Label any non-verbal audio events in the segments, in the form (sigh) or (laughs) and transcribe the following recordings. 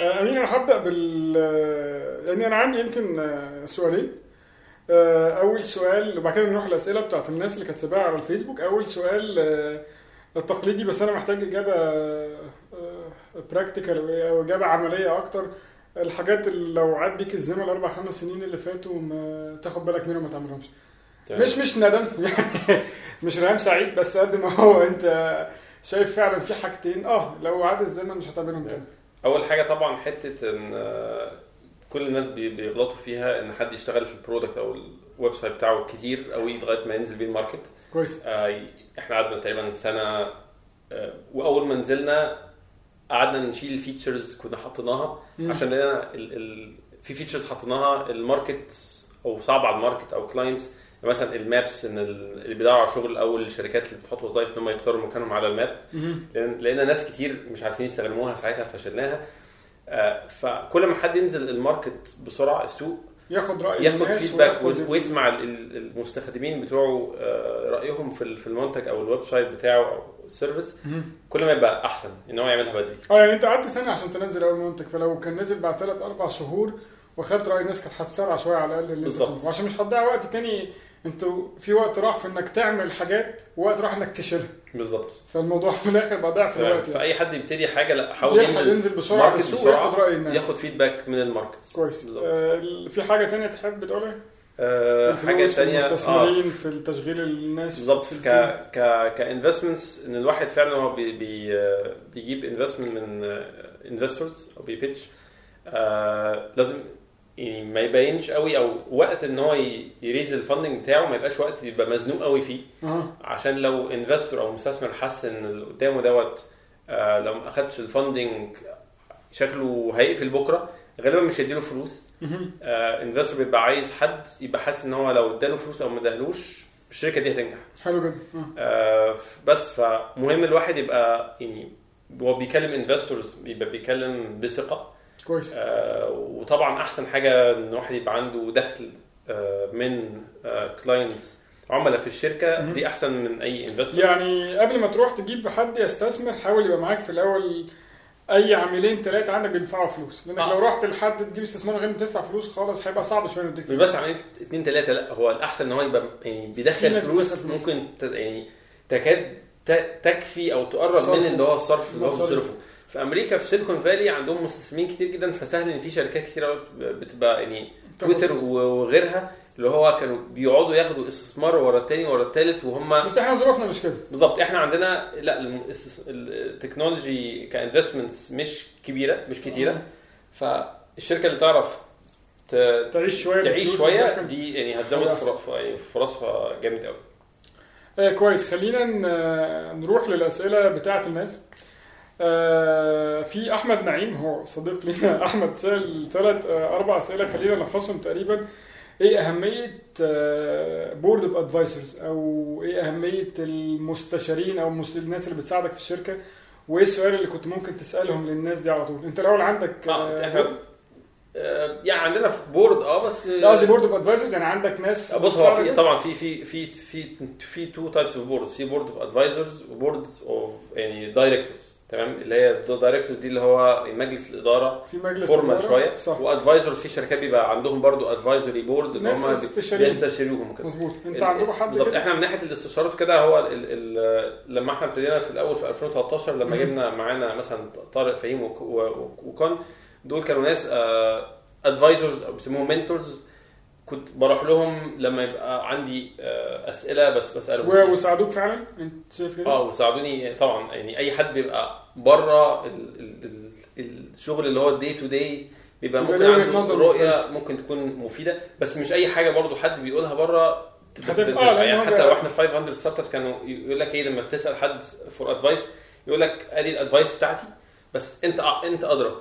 آه، أمين أنا هبدأ بال يعني أنا عندي يمكن آه، سؤالين. أول سؤال وبعد كده نروح الأسئلة بتاعت الناس اللي كانت سابقه على الفيسبوك. أول سؤال التقليدي بس أنا محتاج إجابة براكتيكال أو إجابة عملية أكتر. الحاجات اللي لو عاد بيك الزمن الأربع خمس سنين اللي فاتوا ما تاخد بالك منهم ما تعملهمش. مش مش ندم. (laughs) مش رهام سعيد بس قد ما هو أنت شايف فعلا في حاجتين. آه لو عاد الزمن مش هتعملهم تاني. أول حاجة طبعا حتة إن آه، كل الناس بي- بيغلطوا فيها إن حد يشتغل في ال product أو ال website بتاعه كتير قوي لغاية ما ينزل بيه ال market. كويس. آه، إحنا قعدنا تقريبا سنة آه، وأول ما نزلنا قعدنا نشيل ال features كنا حطيناها. عشان لقينا في features حطيناها ال market أو صعب على ال market أو clients مثلا ال maps إن ال- اللي بيدوروا على شغل أو الشركات اللي بتحط وظائف إن هم يختاروا مكانهم على ال map. لأن لقينا ناس كتير مش عارفين يستخدموها ساعتها فشيلناها آه، فكل ما حد ينزل ال market بسرعة السوق ياخد رأي ياخد feedback ويسمع ال- ال- المستخدمين بتوعه آه، رأيهم في في المنتج أو ال website بتاعه أو ال service. كل ما يبقى أحسن إن هو يعملها بدري آه يعني أنت قعدت سنه عشان تنزل أول منتج فلو كان نزل بعد ثلاث أربع شهور وخدت رأي الناس كانت هتسرع شوية على الأقل اللي بالظبط. وعشان مش هتضيع وقت تاني أنتوا في وقت راح في انك تعمل حاجات ووقت راح انك تشيلها. بالظبط. فالموضوع في الآخر بقى ضعف الوقت يعني. فأي حد يبتدي حاجة لا حاول ينزل ينزل بسرعة بسرعة، وياخد رأي الناس. ياخد feedback من ال market كويس. بالظبط. آه في حاجة تانية تحب تقولها؟ آه، حاجة ثانية المستثمرين في التشغيل الناس بالظبط. ك. ك ك investments إن الواحد فعلا هو بي بي آه، بيجيب investment من investors أو بي pitch آه لازم يعني ما يبينش قوي أو وقت ان هو ي raise ال funding بتاعه ما يبقاش وقت يبقى مزنوق قوي فيه. آه. عشان لو investor أو مستثمر حس ان اللي قدامه دوت آه لو ما اخدش ال funding شكله هيقفل بكرة غالبا مش هيديله فلوس. مهم. آه investor بيبقى عايز حد يبقى حاسس ان هو لو اداله فلوس أو ما اداهلوش الشركة دي هتنجح. حلو جدا. آه. بس فمهم الواحد يبقى يعني هو بيكلم investors يبقى بيكلم بثقة. كويس آه وطبعا أحسن حاجة إن الواحد يبقى عنده دخل آه من clients عملاء في الشركة مهم. دي أحسن من أي investor يعني قبل ما تروح تجيب حد يستثمر حاول يبقى معاك في الأول أي عميلين ثلاثة عندك بيدفعوا فلوس لأنك آه. لو رحت لحد تجيب استثمار غير ما تدفع فلوس خالص هيبقى صعب شوية انك مش بس عميل اتنين تلاتة لا هو الأحسن إن هو يبقى يعني بيدخل فلوس. ممكن يعني تكاد تكفي أو تقرب. من اللي هو الصرف اللي هو. بيصرفه في أمريكا في سيليكون فالي عندهم مستثمرين كتير جدا فسهل إن في شركات كتير أوي بتبقى يعني تويتر وغيرها اللي هو كانوا بيقعدوا ياخدوا استثمار ورا التاني ورا التالت وهم بس إحنا ظروفنا مش كده. بالظبط إحنا عندنا لا ال technology ك investments مش كبيرة مش كتيرة. فالشركة اللي تعرف ت- تعيش شوية تعيش شوية. دي يعني هتزود يعني فرصها جامد قوي آه كويس. خلينا ن- نروح للأسئلة بتاعة الناس. آه في أحمد نعيم هو صديق لينا (laughs) أحمد سأل ثلاث آه أربع أسئلة خلينا نلخصهم تقريبا. إيه أهمية board of advisors أو إيه أهمية المستشارين أو الناس اللي بتساعدك في الشركة؟ وإيه السؤال اللي كنت ممكن تسألهم للناس دي على طول؟ أنت الأول عندك آه، آه، يعني عندنا في board آه بس لا قصدي board of advisors يعني عندك ناس بص هو في؟ طبعا في في في في في two types of boards في board of advisors و board of يعني directors تمام اللي هي ال directors دي اللي هو مجلس الإدارة في مجلس formal. شوية صح و advisors في شركات بيبقى عندهم برضو advisory board اللي هم. بيستشيروهم كده مظبوط انت عندكم حد بالظبط؟ إحنا من ناحية الاستشارات كده هو ال ال لما إحنا ابتدينا في الأول في 2013 لما. جبنا معانا مثلا طارق فهيم وكان دول كانوا ناس advisors أو بيسموهم mentors كنت بروح لهم لما يبقى عندي آه، أسئلة بس بسألهم وساعدوك فعلا؟ انت شايف كده؟ آه وساعدوني طبعا. يعني أي حد بيبقى بره ال ال ال الشغل اللي هو ال day to day بيبقى ممكن عنده رؤية ممكن تكون مفيدة. بس مش أي حاجة برضو حد بيقولها بره. آه، يعني حتى لو إحنا في 500 Startup كانوا يقول لك إيه لما بتسال حد for advice يقول لك أدي ال advice بتاعتي بس أنت أنت أدرى.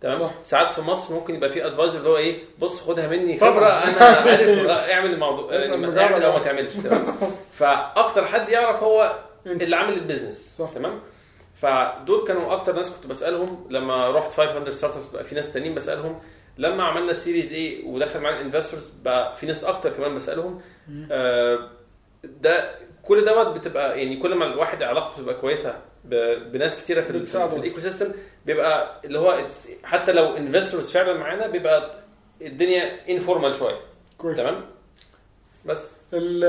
تمام. ساعات في مصر ممكن يبقى في advisor اللي هو إيه بص خدها مني. خبره أنا عارف (laughs) اعمل الموضوع اعمل أو ما آه. تعملش تمام (laughs) فأكتر حد يعرف هو اللي عامل ال business صح. تمام فدول كانوا أكتر ناس كنت بسألهم لما رحت 500 Startups بقى في ناس تانيين بسألهم لما عملنا ال series A ودخل معانا investors بقى في ناس أكتر كمان بسألهم آه ده كل دوت بتبقى يعني كل ما الواحد علاقته تبقى كويسة بناس كتيرة في, في, ال ecosystem بيبقى اللي هو حتى لو investors فعلا معانا بيبقى الدنيا informal شوية. كويس. تمام؟ بس. ال-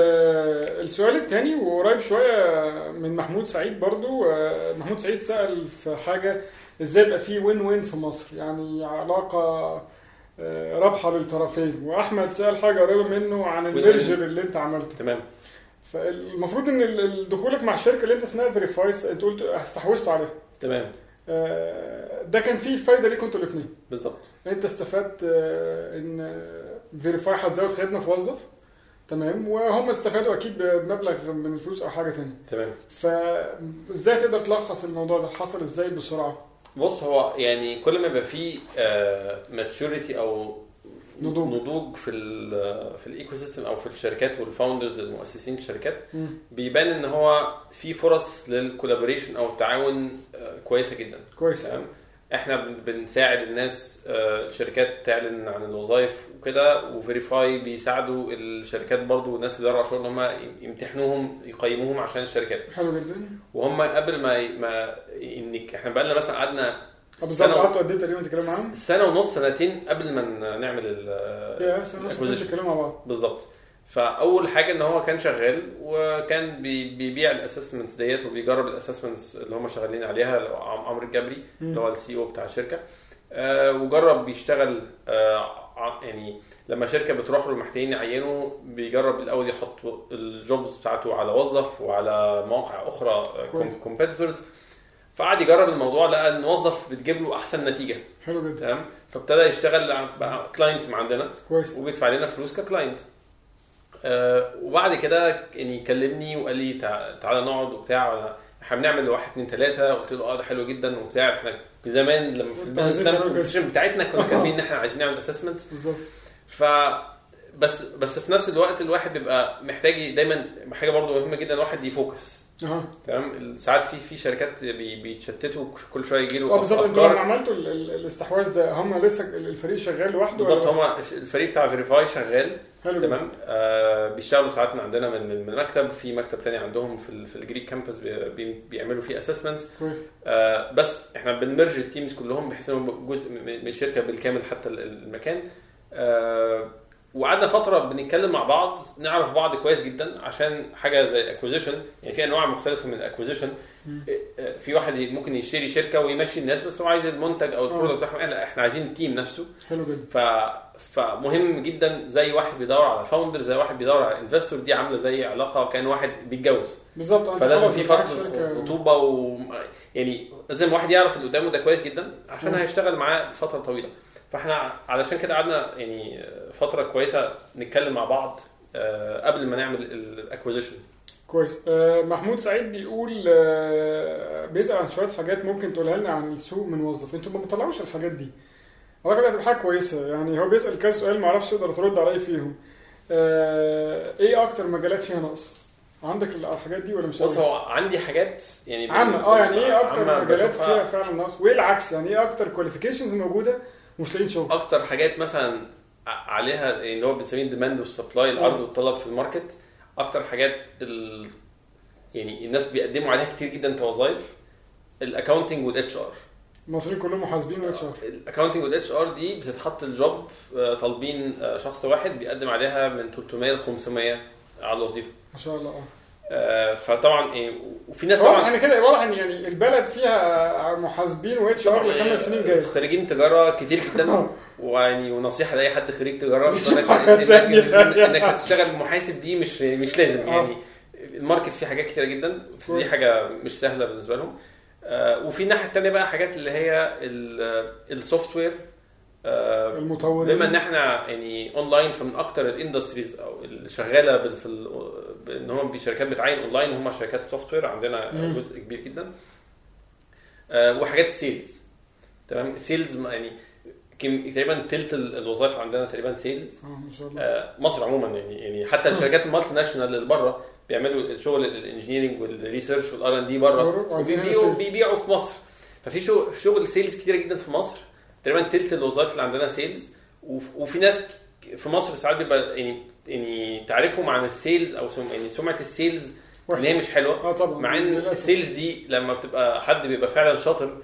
السؤال الثاني وقريب شوية من محمود سعيد برضو آه، محمود سعيد سأل في حاجة إزاي يبقى في win win في مصر؟ يعني علاقة آه، رابحة للطرفين وأحمد سأل حاجة قريبة منه عن. ال merger اللي أنت عملته. تمام. فالمفروض إن دخولك مع الشركة اللي أنت اسمها فيريفايس أنت قلت استحوذتوا عليها. تمام. آه، ده كان فيه فايدة ليكم أنتوا الاثنين بالظبط. أنت استفدت آه، إن فيريفاي هتزود خدمة في وظف. تمام. وهم استفادوا أكيد بمبلغ من الفلوس أو حاجة تانية. تمام. فازاي تقدر تلخص الموضوع ده؟ حصل إزاي بسرعة؟ بص هو يعني كل ما يبقى فيه maturity أو نضوج. نضوج في ال في ال ecosystem أو في الشركات وال founders المؤسسين الشركات. بيبان إن هو في فرص لل collaboration أو التعاون آه، كويسة جدا. كويس. تمام؟ إحنا بن- بنساعد الناس آه، الشركات تعلن عن الوظائف وكده وفيريفاي بيساعدوا الشركات برضو الناس اللي داروا شغل إن هم يمتحنوهم يقيموهم عشان الشركات. حلو جدا. وهم قبل ما ما إنك إحنا بقالنا مثلا قعدنا بالظبط قعدتوا قد إيه تقريبا تتكلموا معاهم؟ سنة ونص سنتين قبل ما نعمل ال يا سنة ونص. تتكلموا مع بعض بالظبط فأول حاجة إن هو كان شغال وكان بي- بيبيع ال assessments ديت وبيجرب ال assessments اللي هم شغالين عليها عمرو الجبري اللي هو ال CEO بتاع الشركة آه، وجرب بيشتغل آه، يعني لما شركة بتروح له محتاجين يعينوا بيجرب الأول يحط ال jobs بتاعته على وظف وعلى مواقع أخرى كويس. competitors فقعد يجرب الموضوع لقى ان موظف بتجيب له أحسن نتيجة. حلو جدا. تمام؟ فابتدى يشتغل بقى client عندنا. كويس. وبيدفع لنا فلوس ك client آه وبعد كده يعني كلمني وقال لي تع- تعالى نقعد وبتاع إحنا بنعمل واحد اتنين تلاتة. قلت له آه ده حلو جدا وبتاع. إحنا زمان لما في ال business plan بتاعتنا كنا كاتبين إن إحنا عايزين نعمل assessment بالظبط. ف بس بس في نفس الوقت الواحد بيبقى محتاج دايما حاجة برضو مهمة جدا الواحد ي focus. تمام؟ ساعات في في شركات بي- بيتشتتوا كل شوية يجي آه له بالظبط. أنتوا لما عملتوا ال- ال- الاستحواذ ده هم لسه الفريق شغال لوحده بالظبط هما الفريق بتاع فيريفاي شغال. حلو. تمام؟ آه بيشتغلوا ساعات من عندنا من من من مكتب في مكتب تاني عندهم في في الجريك كامبس بي بي- بيعملوا فيه assessments آه بس إحنا بن merge ال teams كلهم بحيث إنهم جزء من الشركة بالكامل حتى ال- المكان. آه وقعدنا فترة بنتكلم مع بعض نعرف بعض كويس جدا عشان حاجة زي acquisition يعني في أنواع مختلفة من ال acquisition. في واحد ممكن يشتري شركة ويمشي الناس بس هو عايز المنتج أو ال product بتاعهم لا إحنا عايزين ال team نفسه. حلو جدا. ف... فمهم جدا زي واحد بيدور على founder زي واحد بيدور على investor دي عاملة زي علاقة كان واحد بيتجوز. بالظبط. فلازم في فترة خطوبة و يعني لازم واحد يعرف اللي قدامه ده كويس جدا عشان. هيشتغل معاه فترة طويلة. فاحنا علشان كده قعدنا يعني فترة كويسة نتكلم مع بعض آه، قبل ما نعمل الاكوزيشن كويس. آه، محمود سعيد بيقول آه، بيسأل عن شوية حاجات ممكن تقولها لنا عن السوق من موظف أنتوا ما بتطلعوش الحاجات دي. اعتقد هتبقى حاجة كويسة. يعني هو بيسأل كذا سؤال ما أعرفش تقدر ترد عليه فيهم. آه، إيه أكتر مجالات فيها نقص؟ عندك الحاجات دي ولا مش بص؟ هو عندي حاجات يعني عامة آه يعني إيه أكتر مجالات فيها فعلا نقص؟ وايه العكس يعني إيه أكتر qualifications موجودة مش لاقيين شغل أكتر حاجات مثلا عليها اللي هو بنسميه ال demand وال supply العرض والطلب في ال market. أكتر حاجات ال... يعني الناس بيقدموا عليها كتير جدا كوظائف الاكونتنج والاتش ار المصريين كلهم محاسبين و HR ال accounting وال HR دي بتتحط ال job آه، طالبين آه، شخص واحد بيقدم عليها من 300 ل 500 على الوظيفة. ما شاء الله. آه. فطبعا إيه، وفي ناس طبعا ان كده واضح إن يعني البلد فيها محاسبين و HR لخمس سنين جاية. خريجين تجارة كتير جدا. (laughs) ويعني ونصيحة لأي حد خريج تجارة انك انك, هتشتغل محاسب دي مش مش لازم. آه. يعني ال market فيه حاجات كتيرة جدا دي حاجة مش سهلة بالنسبة لهم. آه، وفي الناحية الثانية بقى حاجات اللي هي ال software المطورين. بما إن إحنا يعني اونلاين فمن أكتر ال industries أو اللي شغالة في إن هم بشركات بتعين أونلاين هم شركات ال software عندنا مم. جزء كبير جدا. آه، وحاجات sales تمام؟ ال sales يعني كم- تقريبا تلت ال- الوظائف عندنا تقريبا sales ما شاء الله. آه، مصر عموما يعني يعني حتى الشركات ال multinational اللي بره بيعملوا شغل ال engineering وال research وال R&D بره وبيبيعوا. بيبيعوا في مصر. ففي شغل sales كتيرة جدا في مصر. تقريبا تلت الوظائف اللي عندنا sales وف- وفي ناس في مصر ساعات بيبقى يعني يعني تعرفهم عن ال sales أو سم يعني سمعة ال sales إن هي مش حلوة. آه طبعا. مع إن. ال sales دي لما بتبقى حد بيبقى فعلا شاطر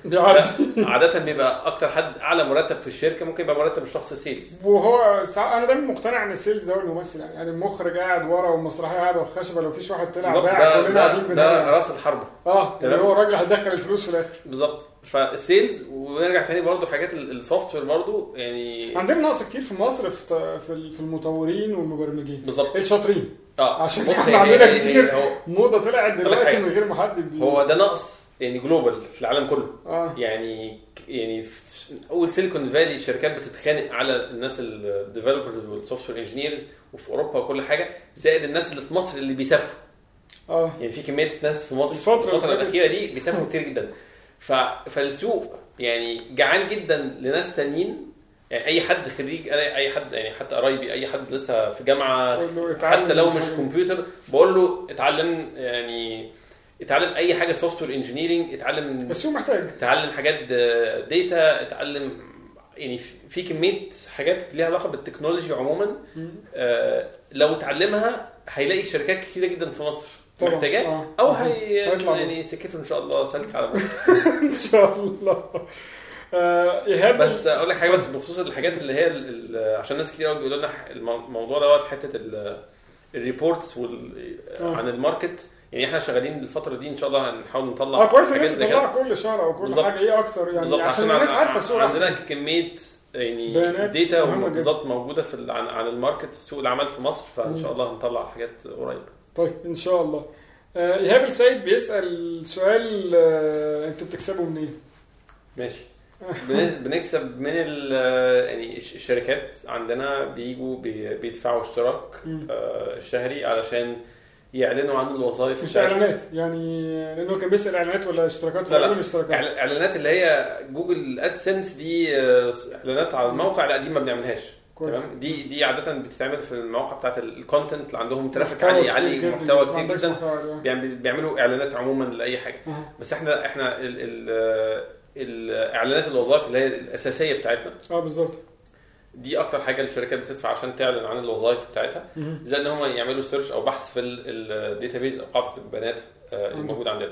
عاده بيبقى أكتر حد أعلى مرتب في الشركة ممكن يبقى مرتب الشخص السيلز. وهو ساعات أنا دايما مقتنع إن ال sales ده هو الممثل يعني يعني المخرج قاعد ورا والمسرحيه قاعدة والخشبه لو فيش واحد طلع باع ده, كلنا ده, قاعدين ده بنعمل. راس الحربة آه تمام. هو الراجل هيدخل الفلوس في الآخر. بالظبط. فال sales ونرجع تاني برضو حاجات ال software برضو يعني عندنا نقص كتير في مصر في في المطورين والمبرمجين بالظبط الشاطرين آه عشان بص إحنا هي- عندنا هي- كتير. موضة طلعت دلوقتي. من غير ما حد. هو ده نقص يعني global في العالم كله آه يعني يعني في أول سيليكون فالي شركات بتتخانق على الناس ال developers وال software engineers وفي أوروبا وكل حاجة زائد الناس اللي في مصر اللي بيسافروا آه يعني في كمية ناس في مصر الفترة الفترة, فاتت. الأخيرة دي بيسافروا كتير جدا. فالسوق يعني جعان جدا لناس تانيين يعني أي حد خريج أي حد يعني حتى قرايبي أي حد لسه في جامعة حتى لو مش. كمبيوتر بقول له اتعلم يعني اتعلم أي حاجة software engineering اتعلم بس هو محتاج اتعلم حاجات data اتعلم يعني في- كمية حاجات ليها علاقة بال technology عموما آه، لو اتعلمها هيلاقي شركات كثيره جدا في مصر. محتاجاه آه. أو آه. هي يعني سكته إن شاء الله سلك على. (laughs) إن شاء الله آه، إيهاب بس أقول لك حاجة بس بخصوص الحاجات اللي هي عشان ناس كتير قوي بيقولوا لنا المو- الموضوع دوت حتة ال reports آه. عن ال market يعني إحنا شغالين الفترة دي إن شاء الله هنحاول نطلع آه كويس إن حاجات أنت زي كده تطلع كل شهر أو كل بالظبط. حاجة إيه أكتر يعني بالظبط عشان عشان الناس عارفة السوق عندنا كمية يعني data. بالظبط موجودة في عن, عن ال market سوق العمل في مصر فإن شاء الله هنطلع حاجات قريب طيب إن شاء الله آه، إيهاب السيد بيسأل سؤال آه، أنتوا بتكسبوا منين؟ ماشي (laughs) بن- بنكسب من ال يعني الش- الشركات عندنا بيجوا بي- بيدفعوا اشتراك. آه، شهري علشان يعلنوا عن الوظائف مش. إعلانات يعني لأنه كان بيسأل إعلانات ولا اشتراكات لا، لا. ولا اشتراكات إعلانات اللي هي Google AdSense دي آه، إعلانات على الموقع لا دي ما بنعملهاش تمام؟ دي دي عادة بتتعمل في المواقع بتاعت ال content اللي عندهم. traffic عالي عالي محتوى كتير جدا. بيعملوا إعلانات عموما لأي حاجة. بس إحنا إحنا ال ال الإعلانات الوظائف اللي هي الأساسية بتاعتنا. آه بالظبط. دي أكتر حاجة الشركات بتدفع عشان تعلن عن الوظائف بتاعتها. زي إن هم يعملوا search أو بحث في ال database أو قاعدة البيانات آه، اللي مم. موجوده عندنا.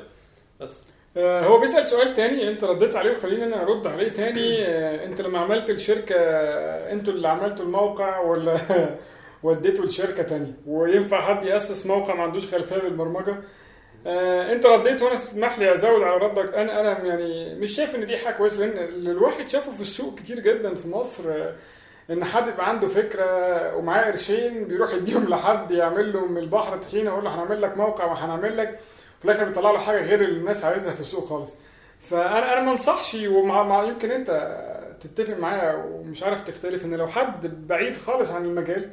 بس. آه، هو بيسأل سؤال تاني انت رديت عليه وخليني أنا ارد عليه تاني. آه، انت لما عملت الشركة آه، أنتوا اللي عملتوا الموقع ولا (laughs) وديته لشركة تانية وينفع حد يأسس موقع ما عندوش خلفية بالبرمجة؟ آه، انت رديت وأنا اسمح لي ازود على ردك. أنا أنا يعني مش شايف ان دي حاجة كويسة لأن اللي الواحد شافه في السوق كتير جدا في مصر آه، إن حد يبقى عنده فكرة ومعاه قرشين بيروح يديهم لحد يعمل له من البحر طحينة يقول له هنعمل لك موقع وهنعمل لك في الآخر بيطلع له حاجة غير اللي الناس عايزها في السوق خالص فانا أنا ما انصحش ومع مع يمكن أنت تتفق معايا ومش عارف تختلف إن لو حد بعيد خالص عن المجال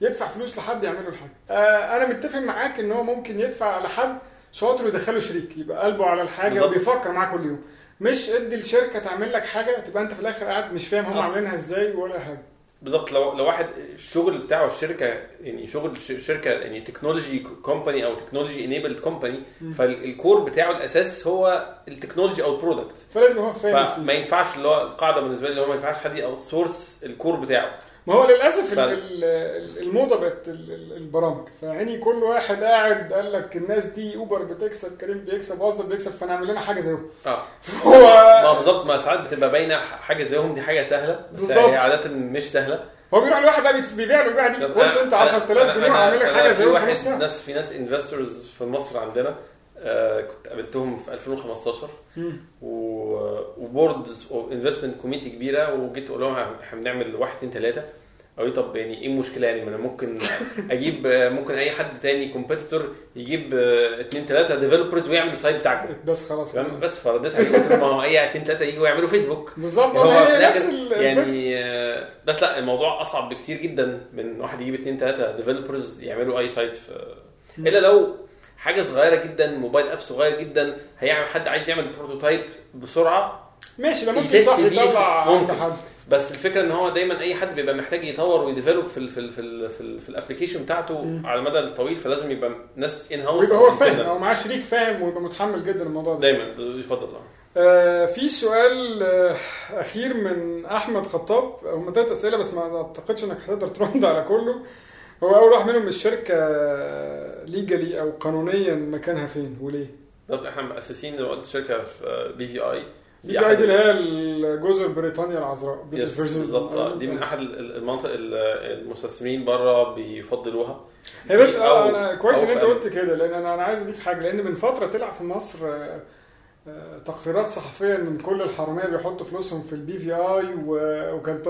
يدفع فلوس لحد يعمل له الحاجة آه، أنا متفق معاك إن هو ممكن يدفع لحد شاطر ويدخله شريك يبقى قلبه على الحاجة. وبيفكر معاه كل يوم مش أدي لشركة تعمل لك حاجة تبقى أنت في الآخر قاعد مش فاهم هم. عاملينها إزاي ولا حاجة بالظبط لو لو واحد الشغل بتاعه الشركة يعني شغل شركة يعني technology company أو technology enabled company. فال core بتاعه الأساس هو التكنولوجي أو ال product فلازم هو فاهم فما فيه. ينفعش اللي هو القاعدة بالنسبة لي اللي هو ما ينفعش حد outsource ال core بتاعه. ما هو للأسف ف- ال- ال- الموضة بقت ال- ال- البرامج فيعني كل واحد قاعد قال لك الناس دي اوبر بتكسب كريم بيكسب وظف بيكسب فنعمل لنا حاجة زيهم آه (laughs) هو ما بالظبط ما ساعات بتبقى باينة حاجة زيهم دي حاجة سهلة بس. هي عادة مش سهلة هو بيروح لواحد بقى بيبيع له البيعه دي بص أنت أنا- 10000 أنا- جنيه وهعمل لك حاجة زيهم في واحد. ناس في ناس investors في مصر عندنا آه كنت قابلتهم في 2015 مم. و- و board investment committee كبيرة وجيت أقول لهم إحنا بنعمل واحد اتنين تلاتة. قالوا لي طب يعني إيه المشكلة يعني؟ ما أنا ممكن أجيب ممكن أي حد تاني competitor يجيب اتنين تلاتة developers ويعمل ال site بتاعكم. بس خلاص. تمام؟ بس فرديت عليه قلت ما هو أي اتنين تلاتة يجوا يعملوا فيسبوك بالظبط. هو هو نفس. يعني آه، بس لا الموضوع أصعب بكتير جدا من واحد يجيب اتنين تلاتة developers يعملوا أي site في إلا لو حاجة صغيرة جدا mobile app صغير جدا هيعمل حد عايز يعمل prototype بسرعة. ماشي ده ممكن صح يطلع ممكن. حد. بس الفكرة إن هو دايما أي حد بيبقى محتاج يطور وي develop في ال في ال في ال في, ال في ال application بتاعته مم. على المدى الطويل فلازم يبقى ناس in-house هو فاهم أو معاه شريك فاهم ويبقى متحمس جدا الموضوع ده. دايما يفضل. آه في سؤال آه أخير من أحمد خطاب. هم ثلاث أسئلة بس ما أعتقدش إنك هتقدر ترد على كله. هو أول واحد منهم الشركة legally أو قانونيا مكانها فين وليه؟ بالظبط إحنا مؤسسين زي ما قلت شركة في BVI دي آه دي اللي هي جزر بريطانيا العذراء بالظبط آه،. دي من أحد ال- المناطق ال- المستثمرين بره بيفضلوها هي بس أو- آه أنا كويس أو إن أنت قلت كده لأن أنا أنا عايز أضيف حاجة لأن من فترة طلع في مصر آه، آه، تقريرات صحفية إن كل الحرامية بيحطوا فلوسهم في ال BVI وكان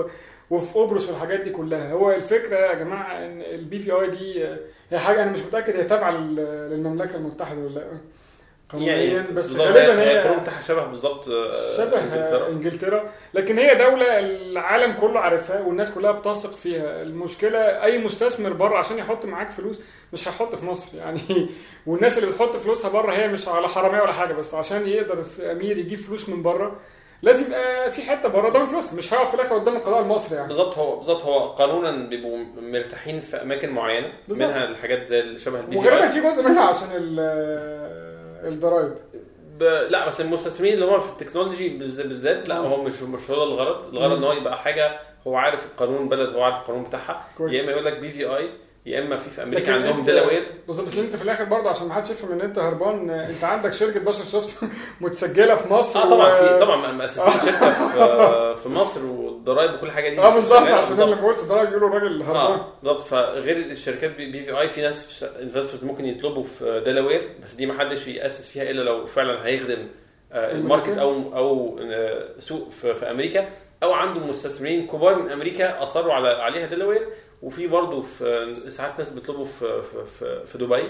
وفي قبرص والحاجات دي كلها. هو الفكرة يا جماعة إن البي في اي دي هي حاجة أنا مش متأكد هي تابعة لل- للمملكة المتحدة ولا لأ. قانونيا بس بالظبط، غالبا هي هي القانون بتاعها شبه بالظبط آه، شبه إنجلترا. إنجلترا. لكن هي دولة العالم كله عارفها والناس كلها بتثق فيها. المشكلة أي مستثمر بره عشان يحط معاك فلوس مش هيحط في مصر. يعني (laughs) والناس اللي بتحط فلوسها بره هي مش على حرامية ولا حاجة بس عشان يقدر أمير يجيب فلوس من بره لازم يبقى في حتة بره. ضامن فلوس. مش هيقف في الآخر قدام القضاء المصري يعني. بالظبط. هو بالظبط. هو قانونا بيبقوا مرتاحين في أماكن معينة بالظبط. منها الحاجات زي اللي شبه ال BV وغالبا في جزء منها عشان ال- الضرايب. ب... لا بس المستثمرين اللي هم في التكنولوجي بالذات لا آه. هو مش مش هو ده الغرض. الغرض إن هو يبقى حاجة هو عارف القانون بلد هو عارف القانون بتاعها. يا إما يقول لك BVI يا إما في في أمريكا عندهم Delaware بص بس أنت في الآخر برضه عشان ما حدش يفهم إن أنت هربان أنت عندك شركة BasharSoft (laughs) متسجلة في مصر آه طبعا و- في طبعا مؤسسين شركة في (laughs) في مصر والضرايب وكل حاجة دي آه بالظبط عشان لما قلت ده بيقولوا الراجل هربان. آه بالظبط. فغير الشركات BVI في ناس investors ممكن يطلبوا في Delaware بس دي ما حدش يأسس فيها إلا لو فعلا هيخدم آه، ال market أو أو آه، سوق في, في أمريكا أو عنده مستثمرين كبار من أمريكا أصروا على عليها Delaware وفي برضه في ساعات ناس بيطلبوا في في في, دبي.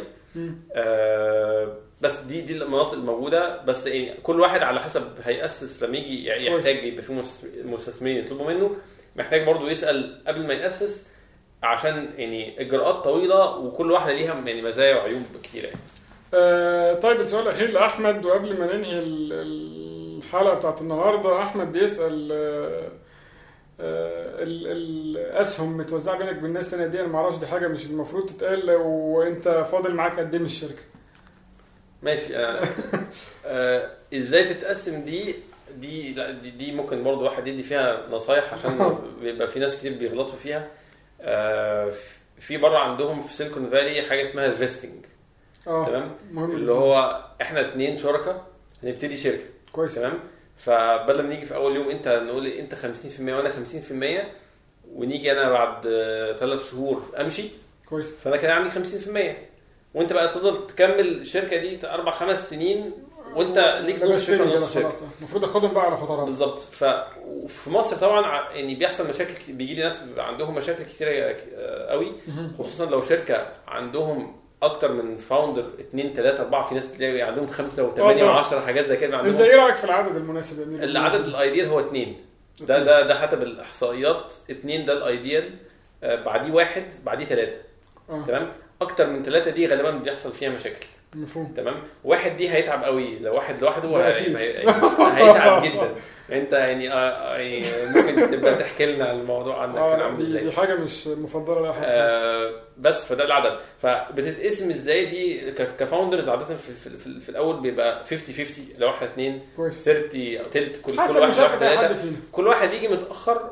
آه، بس دي دي المناطق الموجودة. بس يعني كل واحد على حسب هياسس لما يجي يحتاج يبقى في مستثمر- مستثمرين يطلبوا منه. محتاج برضه يسأل قبل ما يأسس عشان يعني إجراءات طويلة وكل واحدة ليها يعني مزايا وعيوب كتيرة. يعني. آه طيب السؤال الأخير لأحمد. وقبل ما ننهي ال- الحلقة بتاعت النهارده أحمد بيسأل آه الأسهم متوزعة بينك وبين ناس تانية دي أنا ما أعرفش دي حاجة مش المفروض تتقال وأنت فاضل معاك قد إيه من الشركة. ماشي آه (laughs) آه إزاي تتقسم دي؟ دي لا دي, دي ممكن برضه واحد يدي فيها نصايح عشان (laughs) بيبقى في ناس كتير بيغلطوا فيها. آه في بره عندهم في Silicon Valley حاجة اسمها ال vesting آه تمام؟ اللي هو إحنا اتنين شركاء هنبتدي شركة. كويس. تمام؟ فبدل ما نيجي في أول يوم أنت نقول أنت 50% وأنا 50% ونيجي أنا بعد ثلاث شهور أمشي. كويس. فأنا كده عندي 50% وأنت بقى تفضل تكمل الشركة دي أربع خمس سنين وأنت ليك نص شركة ونص شركة. المفروض أخدهم بقى على فترات. بالظبط. ف وفي مصر طبعا يعني بيحصل مشاكل بيجي لي ناس عندهم مشاكل كتيرة آه، قوي. خصوصا لو شركة عندهم أكتر من فاوندر اثنين ثلاثة أربعة في ناس تلاقي عندهم خمسة وثمانية طبعا. وعشرة حاجات زي كده أنت إيه رأيك في العدد المناسب يا امير العدد الأيديال هو اثنين ده ده ده حسب الاحصائيات اثنين ده الأيديال آه، بعديه واحد بعديه ثلاثة آه. تمام؟ أكتر من ثلاثة دي غالبا بيحصل فيها مشاكل. مفهوم. تمام؟ واحد دي هيتعب قوي. لو واحد لوحده ده هي-. هي- هيتعب (laughs) جدا. انت يعني, آه، يعني ممكن تبقى تحكي لنا الموضوع عنك كان آه عامل إزاي؟ دي حاجة مش مفضلة لأي حد. آه بس فده العدد. فبتتقسم إزاي دي؟ كفاوندرز عادة في, في, في, في الأول بيبقى 50 50 لو إحنا اثنين كويس. 30 أو تلت كل, كل واحد لو إحنا مشاركه أي حد ثلاثة كل واحد يجي متأخر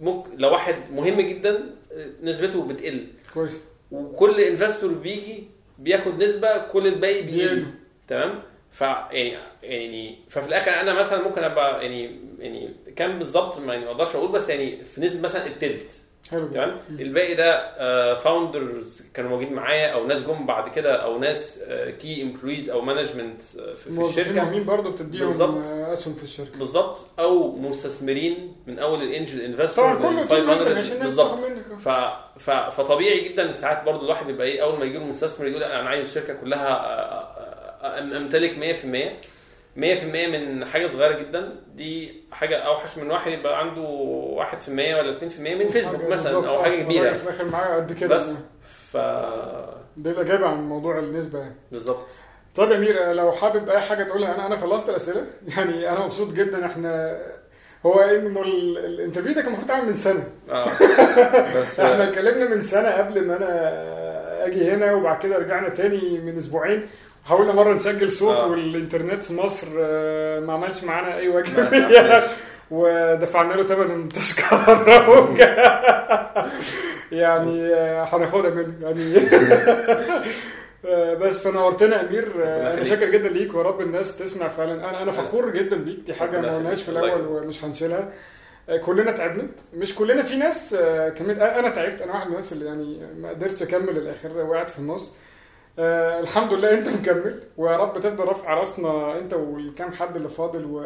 ممكن لو واحد مهم جدا آه، نسبته بتقل. كويس. وكل investor بيجي بياخد نسبة كل الباقي بيقل. تمام؟ ف يعني يعني ففي الآخر أنا مثلا ممكن أبقى يعني يعني كام بالظبط ما يعني ما أقدرش أقول بس يعني في نسبة مثلا التلت. حلو تمام؟ الباقي ده founders كانوا موجودين معايا أو ناس جم بعد كده أو ناس key employees أو management في, في الشركة. مهمين برضه بتديهم. آه، أسهم في الشركة. بالظبط. أو مستثمرين من أول ال angel investor طبعا كله طول ما انت 500 ماشي الناس بالظبط. فطبيعي جدا ساعات برضو الواحد بيبقى إيه أول ما يجي له مستثمر يقول أنا عايز الشركة كلها أمتلك 100% 100% من حاجة صغيرة جدا. دي حاجة أوحش من واحد يبقى عنده 1% ولا 2% من فيسبوك مثلا أو آه، حاجة الراجل كبيرة. في الآخر معاه قد كده. بس. ف دي الاجابه عن موضوع النسبة يعني. بالظبط. طيب يا أمير لو حابب أي حاجة تقولها أنا أنا خلصت الأسئلة. (laughs) يعني أنا مبسوط جدا. إحنا هو إنه ال- الانترفيو ده كان المفروض يتعمل من سنة. آه. (laughs) بس إحنا اتكلمنا من سنة قبل ما أنا أجي هنا وبعد كده رجعنا تاني من أسبوعين. حاولنا مره نسجل صوت آه. والإنترنت في مصر آه، ما عملش معانا أي واجب. (laughs) ودفعنا له ثمن التذكره (laughs) يعني آه، هناخدها منه يعني. (laughs) آه، بس فنورتنا أمير. أنا. شاكر جدا ليك ورب الناس تسمع فعلا. أنا أنا فخور جدا بيك. دي حاجة ما قلناش في الأول ومش هنشيلها. كلنا تعبنا. مش كلنا في ناس كملت أنا تعبت. أنا واحد من الناس اللي يعني ما قدرتش أكمل الآخر وقعت في النص. آه الحمد لله انت مكمل ويا رب تفضل رافع راسنا انت والكام حد اللي فاضل و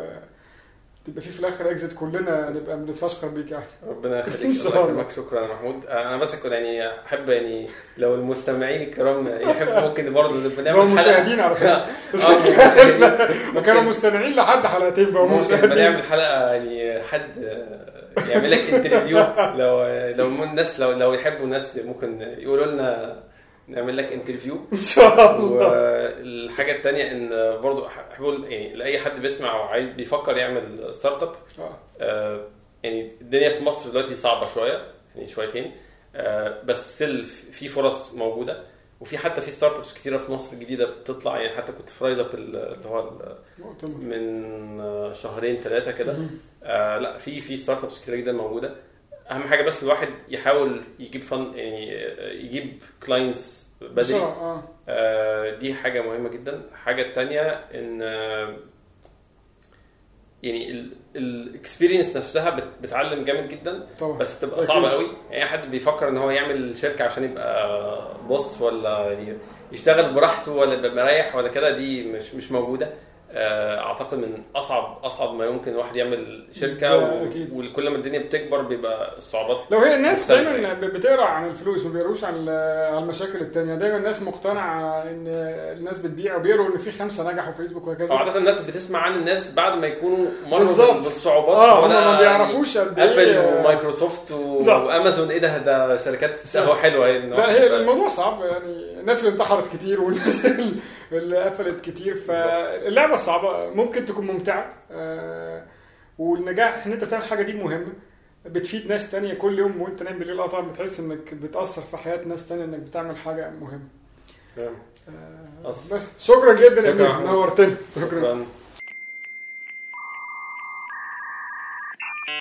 تبقى في في الآخر exit كلنا نبقى بنتفشخر بيك يعني. ربنا يخليك (laughs) الله. يكرمك. شكرا يا محمود. أنا بس كنت يعني أحب يعني لو المستمعين الكرام يحبوا ممكن برضه نبقى نعمل حلقة. مشاهدين على فكرة. (laughs) مشاهدين. (laughs) وكانوا مستمعين لحد حلقتين بقى ممكن. نعمل حلقة يعني حد آه، يعمل لك interview لو لو الناس لو لو يحبوا الناس ممكن يقولوا لنا نعمل لك interview (laughs) إن شاء الله والحاجة الثانية إن برضو أحب أقول يعني لأي حد بيسمع وعايز بيفكر يعمل startup آه. آه، يعني الدنيا في مصر دلوقتي صعبة شوية يعني شويتين آه، بس still في فرص موجودة وفي حتى في startups كتيرة في مصر جديدة بتطلع يعني حتى كنت في RiseUp اللي هو. من شهرين ثلاثة كده. آه لأ في في startups كتير جدا موجودة أهم حاجة بس الواحد يحاول يجيب fund يعني آه، يجيب clients بدري. آه. آه دي حاجة مهمة جدا. الحاجة الثانية إن آه يعني ال experience نفسها بت- بتعلم جامد جدا طبعا. بس بتبقى. صعبة قوي يعني أي حد بيفكر إن هو يعمل شركة عشان يبقى boss ولا يشتغل براحته ولا يبقى مريح ولا كده دي مش مش موجودة. آه، أعتقد من اصعب أصعب ما يمكن الواحد يعمل شركة و-. وكل ما الدنيا بتكبر بيبقى الصعوبات لو هي الناس دايما يعني. بتقرأ عن الفلوس ما بيقروش عن ال- عن المشاكل التانية. دايما الناس مقتنعة إن الناس بتبيع وبيقروا إن في خمسة نجحوا في فيسبوك وهكذا. عادة الناس بتسمع عن الناس بعد ما يكونوا مروا بالصعوبات. آه هم ما يعني بيعرفوش قد Apple إيه ومايكروسوفت و... صح. وأمازون. إيه ده؟ ده شركات. هو حلوة. يعني إن لا هي الموضوع صعب. يعني الناس اللي انتحرت كتير والناس اللي قفلت كتير فاللعبة صعبة ممكن تكون ممتعة آه، والنجاح إن أنت بتعمل حاجة دي مهمة بتفيد ناس تانية كل يوم وأنت نايم بالليل أه طبعا بتحس إنك بتأثر في حياة ناس تانية إنك بتعمل حاجة مهمة. تمام. آه،. بس. شكرا جدا يا نورتنا شكرا. شكرا